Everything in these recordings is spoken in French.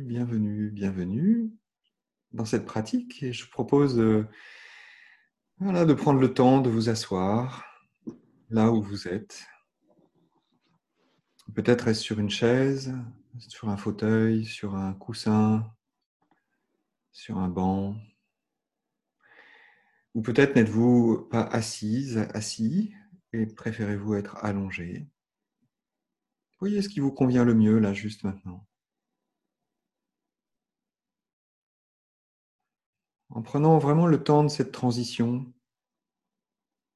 Bienvenue, bienvenue dans cette pratique. Et je propose euh, de prendre le temps de vous asseoir là où vous êtes. Peut-être est-ce sur une chaise, sur un fauteuil, sur un coussin, sur un banc. Ou peut-être n'êtes-vous pas assise, assis, et préférez-vous être allongé. Voyez ce qui vous convient le mieux là, juste maintenant. En prenant vraiment le temps de cette transition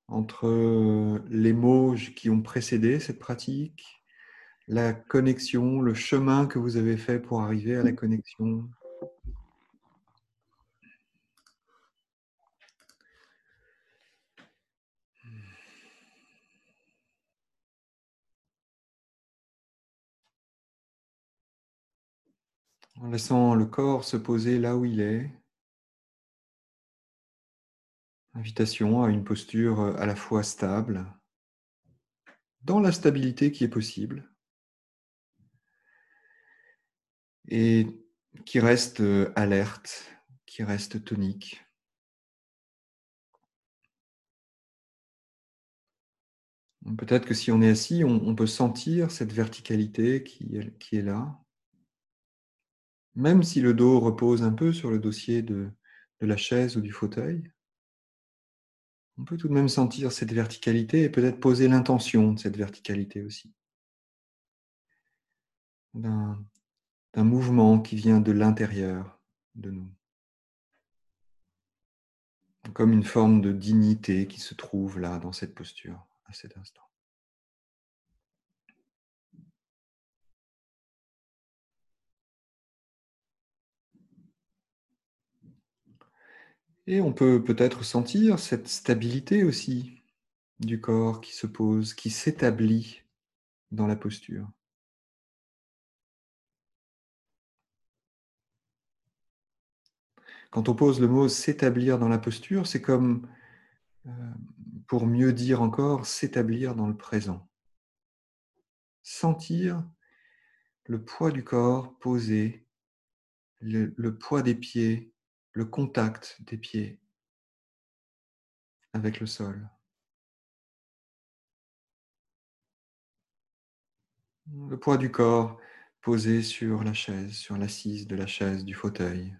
entre les mots qui ont précédé cette pratique, la connexion, le chemin que vous avez fait pour arriver à la connexion. En laissant le corps se poser là où il est, Invitation à une posture euh, à la fois stable, dans la stabilité qui est possible, et qui reste euh, alerte, qui reste tonique. Peut-être que si on est assis, on, peut sentir cette verticalité qui, qui, est là. Même si le dos repose un peu sur le dossier de la chaise ou du fauteuil on peut tout de même sentir cette verticalité et peut-être poser l'intention de cette verticalité aussi. D'un mouvement qui vient de l'intérieur de nous. Comme une forme de dignité qui se trouve là dans cette posture à cet instant. Et on peut peut-être sentir cette stabilité aussi du corps qui se pose, qui s'établit dans la posture. Quand on pose le mot s'établir dans la posture, c'est comme, euh, pour mieux dire encore, s'établir dans le présent. Sentir le poids du corps posé, le poids des pieds le contact des pieds avec le sol. Le poids du corps posé sur la chaise, sur l'assise de la chaise, du fauteuil.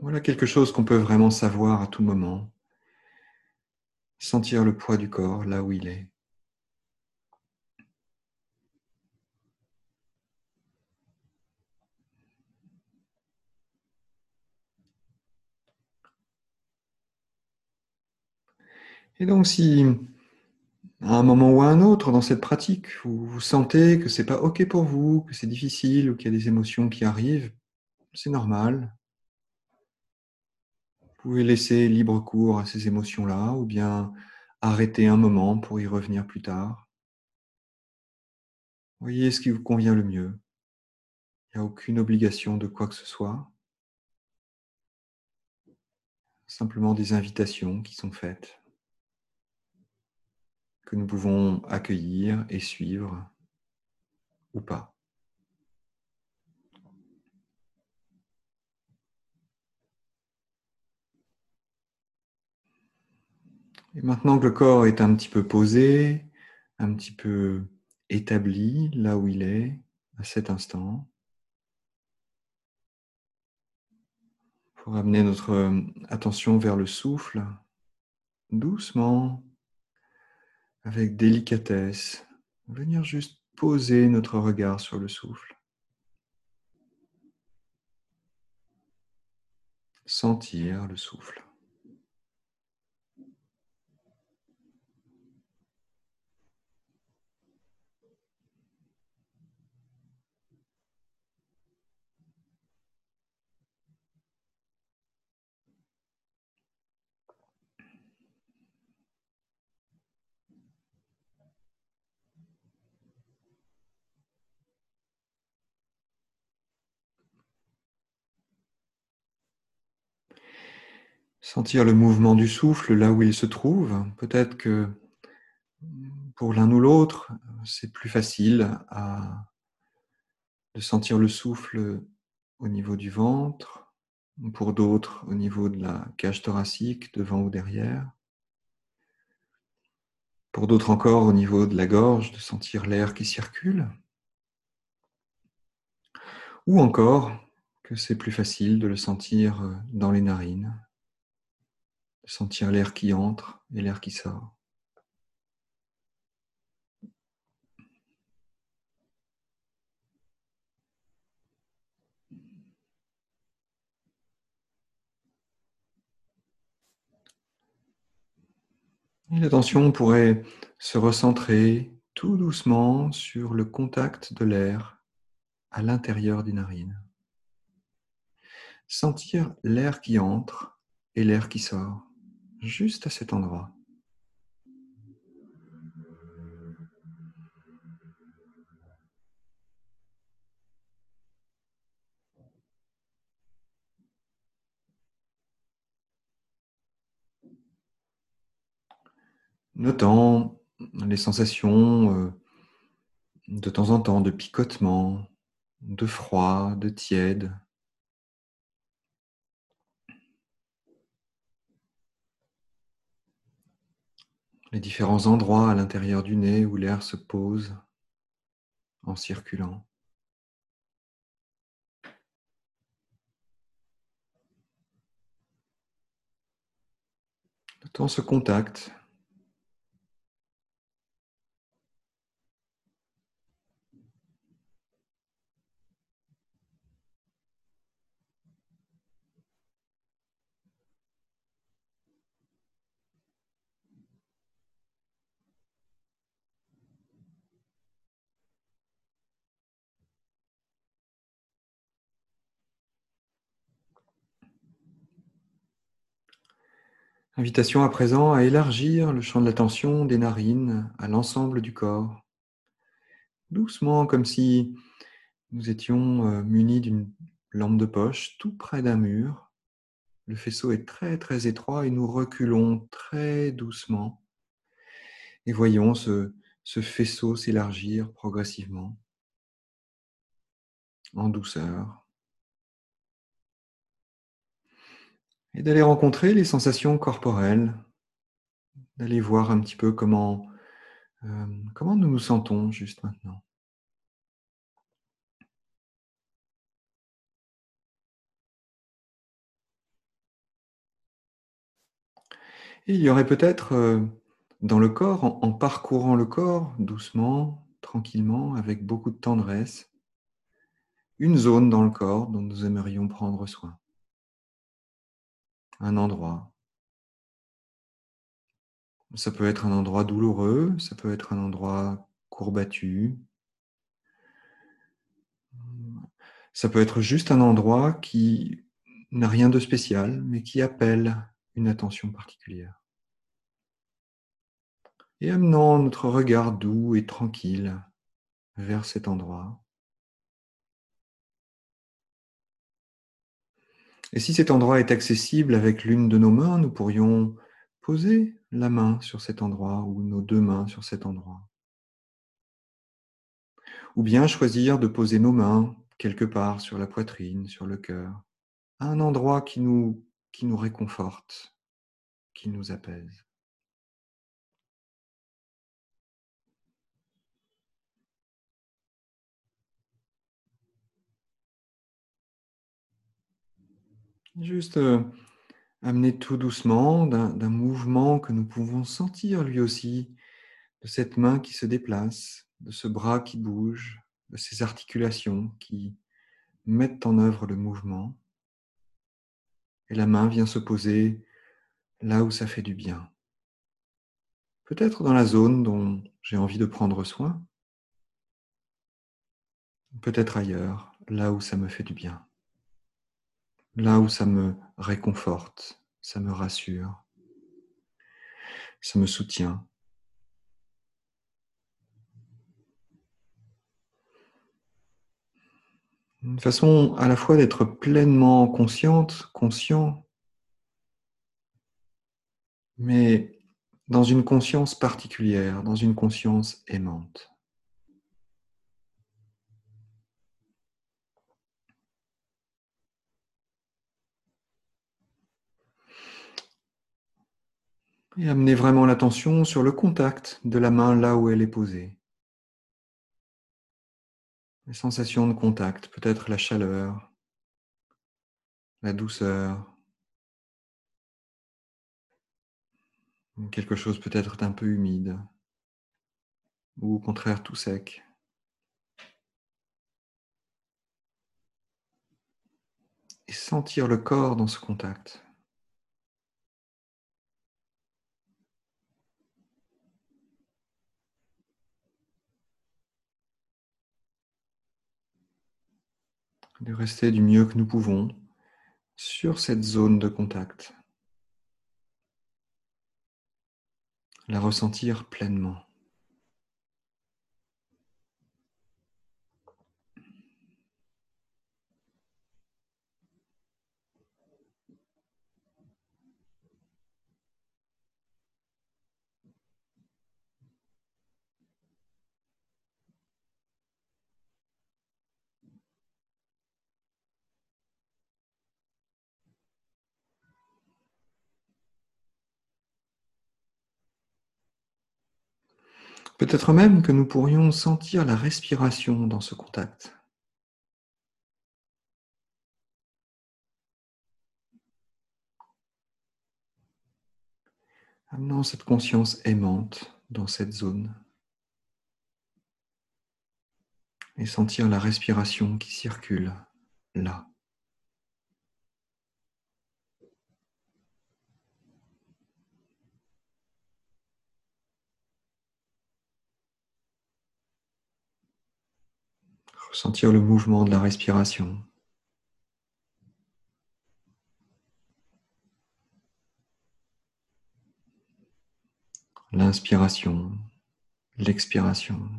Voilà quelque chose qu'on peut vraiment savoir à tout moment. Sentir le poids du corps là où il est. Et donc, si à un moment ou à un autre dans cette pratique, vous, vous sentez que c'est pas OK pour vous, que c'est difficile ou qu'il y a des émotions qui arrivent, c'est normal. Vous pouvez laisser libre cours à ces émotions-là ou bien arrêter un moment pour y revenir plus tard. Voyez ce qui vous convient le mieux. Il n'y a aucune obligation de quoi que ce soit. Simplement des invitations qui sont faites que nous pouvons accueillir et suivre ou pas. Et maintenant que le corps est un petit peu posé, un petit peu établi là où il est à cet instant, pour amener notre attention vers le souffle, doucement, avec délicatesse, venir juste poser notre regard sur le souffle. Sentir le souffle. Sentir le mouvement du souffle là où il se trouve. Peut-être que pour l'un ou l'autre, c'est plus facile de sentir le souffle au niveau du ventre, pour d'autres au niveau de la cage thoracique, devant ou derrière. Pour d'autres encore au niveau de la gorge, de sentir l'air qui circule. Ou encore que c'est plus facile de le sentir dans les narines, sentir l'air qui entre et l'air qui sort. l'attention pourrait se recentrer tout doucement sur le contact de l'air à l'intérieur des narines. Sentir l'air qui entre et l'air qui sort, juste à cet endroit. Notant les sensations euh, de temps en temps de picotement, de froid, de tiède. Les différents endroits à l'intérieur du nez où l'air se pose en circulant. Notant ce contact Invitation à présent à élargir le champ de l'attention des narines à l'ensemble du corps. Doucement, comme si nous étions euh, munis d'une lampe de poche tout près d'un mur. Le faisceau est très très étroit et nous reculons très doucement. Et voyons ce, ce faisceau s'élargir progressivement, en douceur. Et d'aller rencontrer les sensations corporelles, d'aller voir un petit peu comment, euh, comment nous nous sentons juste maintenant. Et il y aurait peut-être euh, dans le corps, en, parcourant le corps doucement, tranquillement, avec beaucoup de tendresse, une zone dans le corps dont nous aimerions prendre soin un endroit. Ça peut être un endroit douloureux, ça peut être un endroit courbattu. Ça peut être juste un endroit qui n'a rien de spécial, mais qui appelle une attention particulière. Et amenant notre regard doux et tranquille vers cet endroit, Et si cet endroit est accessible avec l'une de nos mains, nous pourrions poser la main sur cet endroit ou nos deux mains sur cet endroit. Ou bien choisir de poser nos mains quelque part sur la poitrine, sur le cœur, un endroit qui nous, qui nous réconforte, qui nous apaise. Juste euh, amener tout doucement d'un mouvement que nous pouvons sentir lui aussi, de cette main qui se déplace, de ce bras qui bouge, de ces articulations qui mettent en œuvre le mouvement. Et la main vient se poser là où ça fait du bien. Peut-être dans la zone dont j'ai envie de prendre soin. Peut-être ailleurs, là où ça me fait du bien là où ça me réconforte, ça me rassure, ça me soutient. Une façon à la fois d'être pleinement consciente, conscient, mais dans une conscience particulière, dans une conscience aimante. Et amenez vraiment l'attention sur le contact de la main là où elle est posée. Les sensations de contact, peut-être la chaleur, la douceur, quelque chose peut-être d'un peu humide, ou au contraire tout sec. Et sentir le corps dans ce contact. De rester du mieux que nous pouvons sur cette zone de contact. La ressentir pleinement. Peut-être même que nous pourrions sentir la respiration dans ce contact. Amenant cette conscience aimante dans cette zone. Et sentir la respiration qui circule là. Ressentir le mouvement de la respiration. L'inspiration, l'expiration.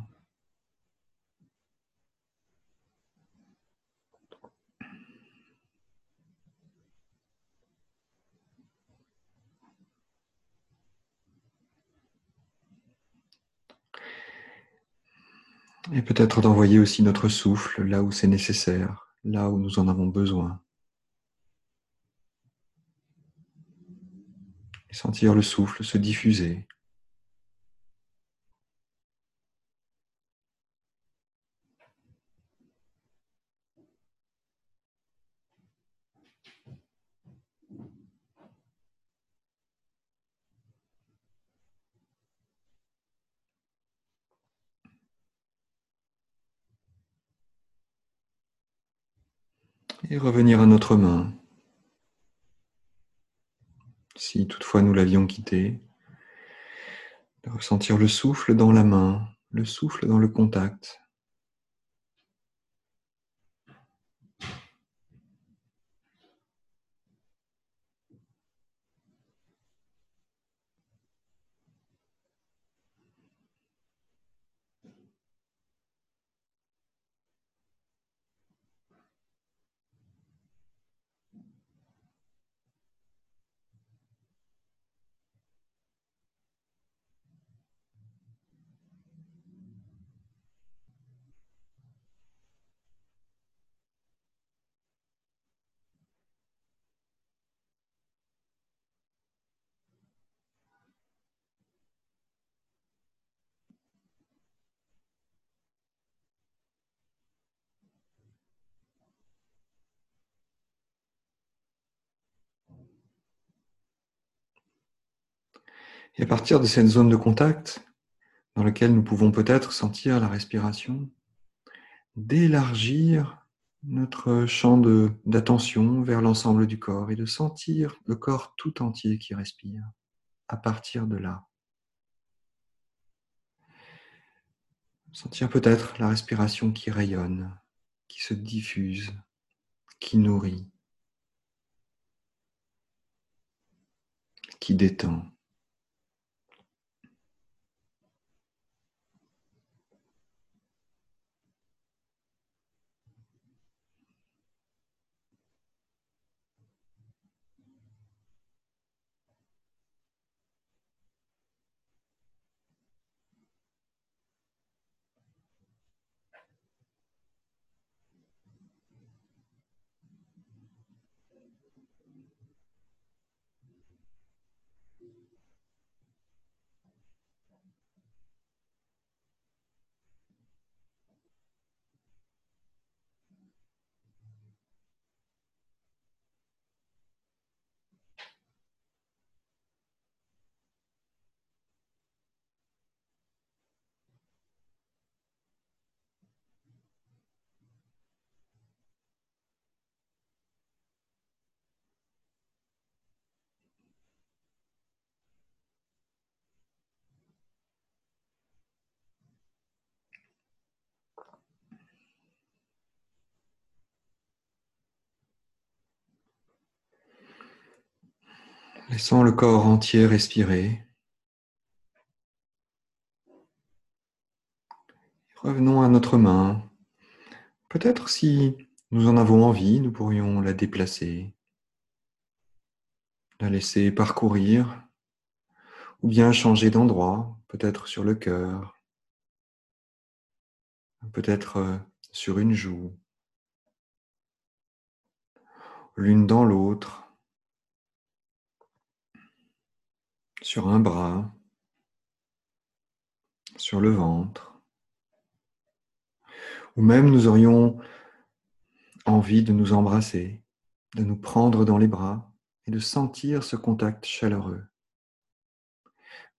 Et peut-être d'envoyer aussi notre souffle là où c'est nécessaire, là où nous en avons besoin. Et sentir le souffle se diffuser. Et revenir à notre main. Si toutefois nous l'avions quittée, de ressentir le souffle dans la main, le souffle dans le contact. Et à partir de cette zone de contact, dans laquelle nous pouvons peut-être sentir la respiration, d'élargir notre champ d'attention vers l'ensemble du corps et de sentir le corps tout entier qui respire à partir de là. Sentir peut-être la respiration qui rayonne, qui se diffuse, qui nourrit, qui détend. Laissons le corps entier respirer. Revenons à notre main. Peut-être si nous en avons envie, nous pourrions la déplacer, la laisser parcourir, ou bien changer d'endroit, peut-être sur le cœur, peut-être euh, sur une joue, l'une dans l'autre, sur un bras, sur le ventre. Ou même nous aurions envie de nous embrasser, de nous prendre dans les bras et de sentir ce contact chaleureux.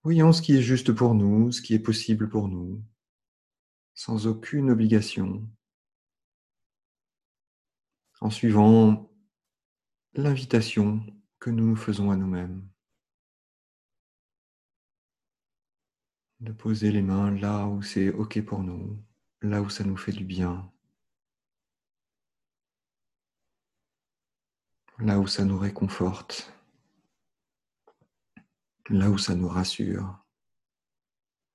Voyons ce qui est juste pour nous, ce qui est possible pour nous, sans aucune obligation, en suivant l'invitation que nous nous faisons à nous-mêmes. De poser les mains là où c'est OK pour nous, là où ça nous fait du bien. Là où ça nous réconforte. Là où ça nous rassure.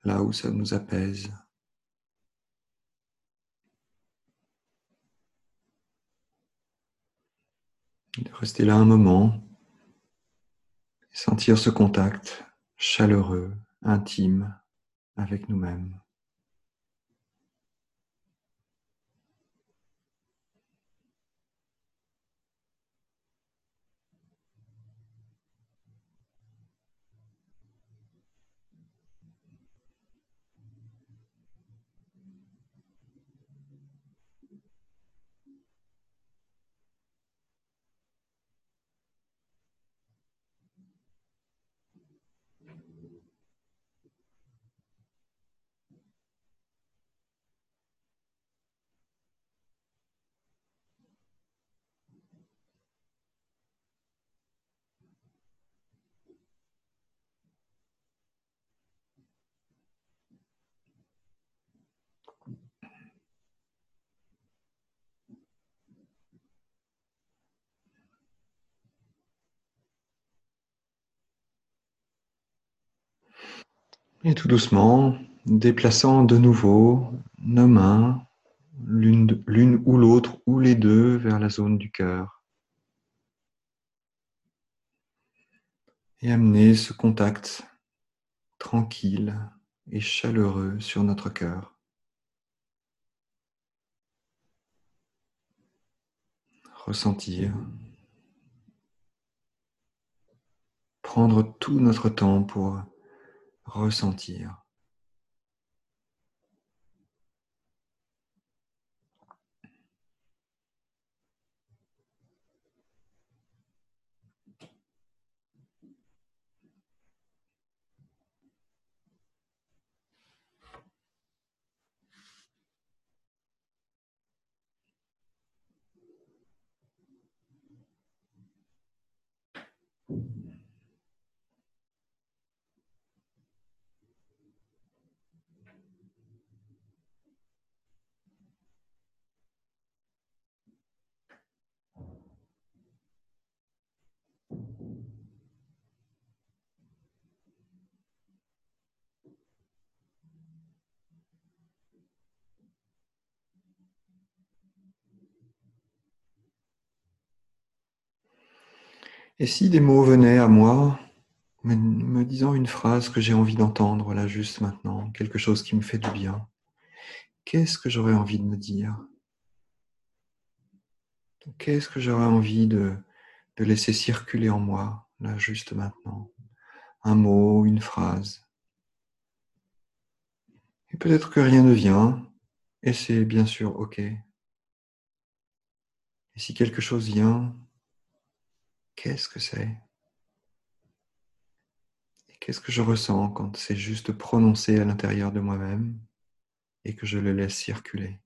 Là où ça nous apaise. De rester là un moment sentir ce contact chaleureux, intime avec nous-mêmes. Et tout doucement, déplaçant de nouveau nos mains, l'une ou l'autre ou les deux vers la zone du cœur. Et amener ce contact tranquille et chaleureux sur notre cœur. Ressentir. Prendre tout notre temps pour ressentir. Et si des mots venaient à moi, me, disant une phrase que j'ai envie d'entendre là juste maintenant, quelque chose qui me fait du bien, qu'est-ce que j'aurais envie de me dire? Qu'est-ce que j'aurais envie de, de laisser circuler en moi là juste maintenant? Un mot, une phrase. Et peut-être que rien ne vient, et c'est bien sûr OK. Et si quelque chose vient, Qu'est-ce que c'est? Et qu'est-ce que je ressens quand c'est juste prononcé à l'intérieur de moi-même et que je le laisse circuler?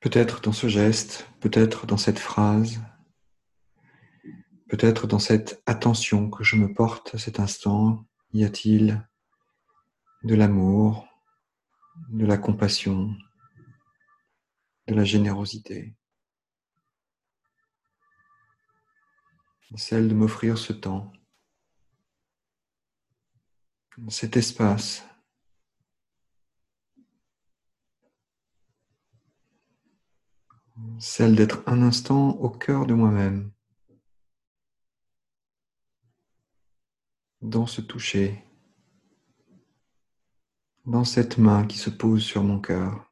Peut-être dans ce geste, peut-être dans cette phrase, peut-être dans cette attention que je me porte à cet instant, y a-t-il de l'amour, de la compassion, de la générosité? Celle de m'offrir ce temps, cet espace celle d'être un instant au cœur de moi-même, dans ce toucher, dans cette main qui se pose sur mon cœur.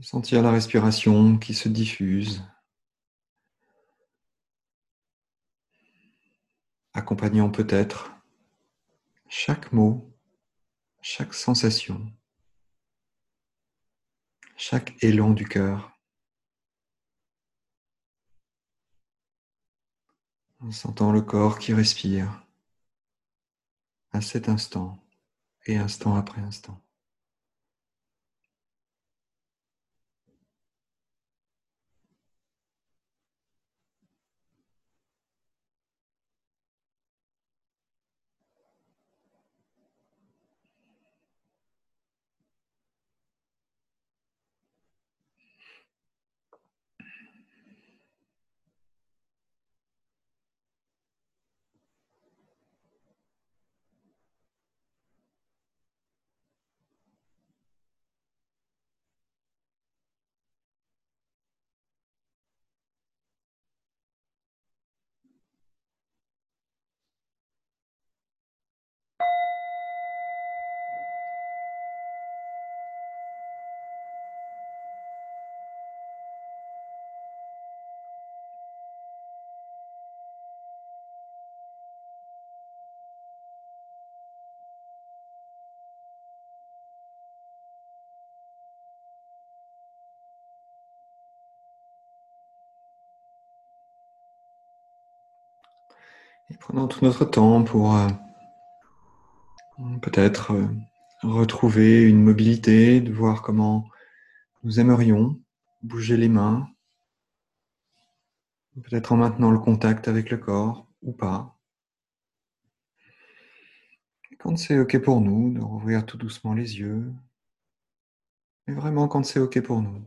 Sentir la respiration qui se diffuse, accompagnant peut-être chaque mot, chaque sensation, chaque élan du cœur. En sentant le corps qui respire à cet instant et instant après instant. Et prenons tout notre temps pour euh, peut-être euh, retrouver une mobilité, de voir comment nous aimerions bouger les mains, peut-être en maintenant le contact avec le corps ou pas. Et quand c'est OK pour nous, de rouvrir tout doucement les yeux, mais vraiment quand c'est OK pour nous.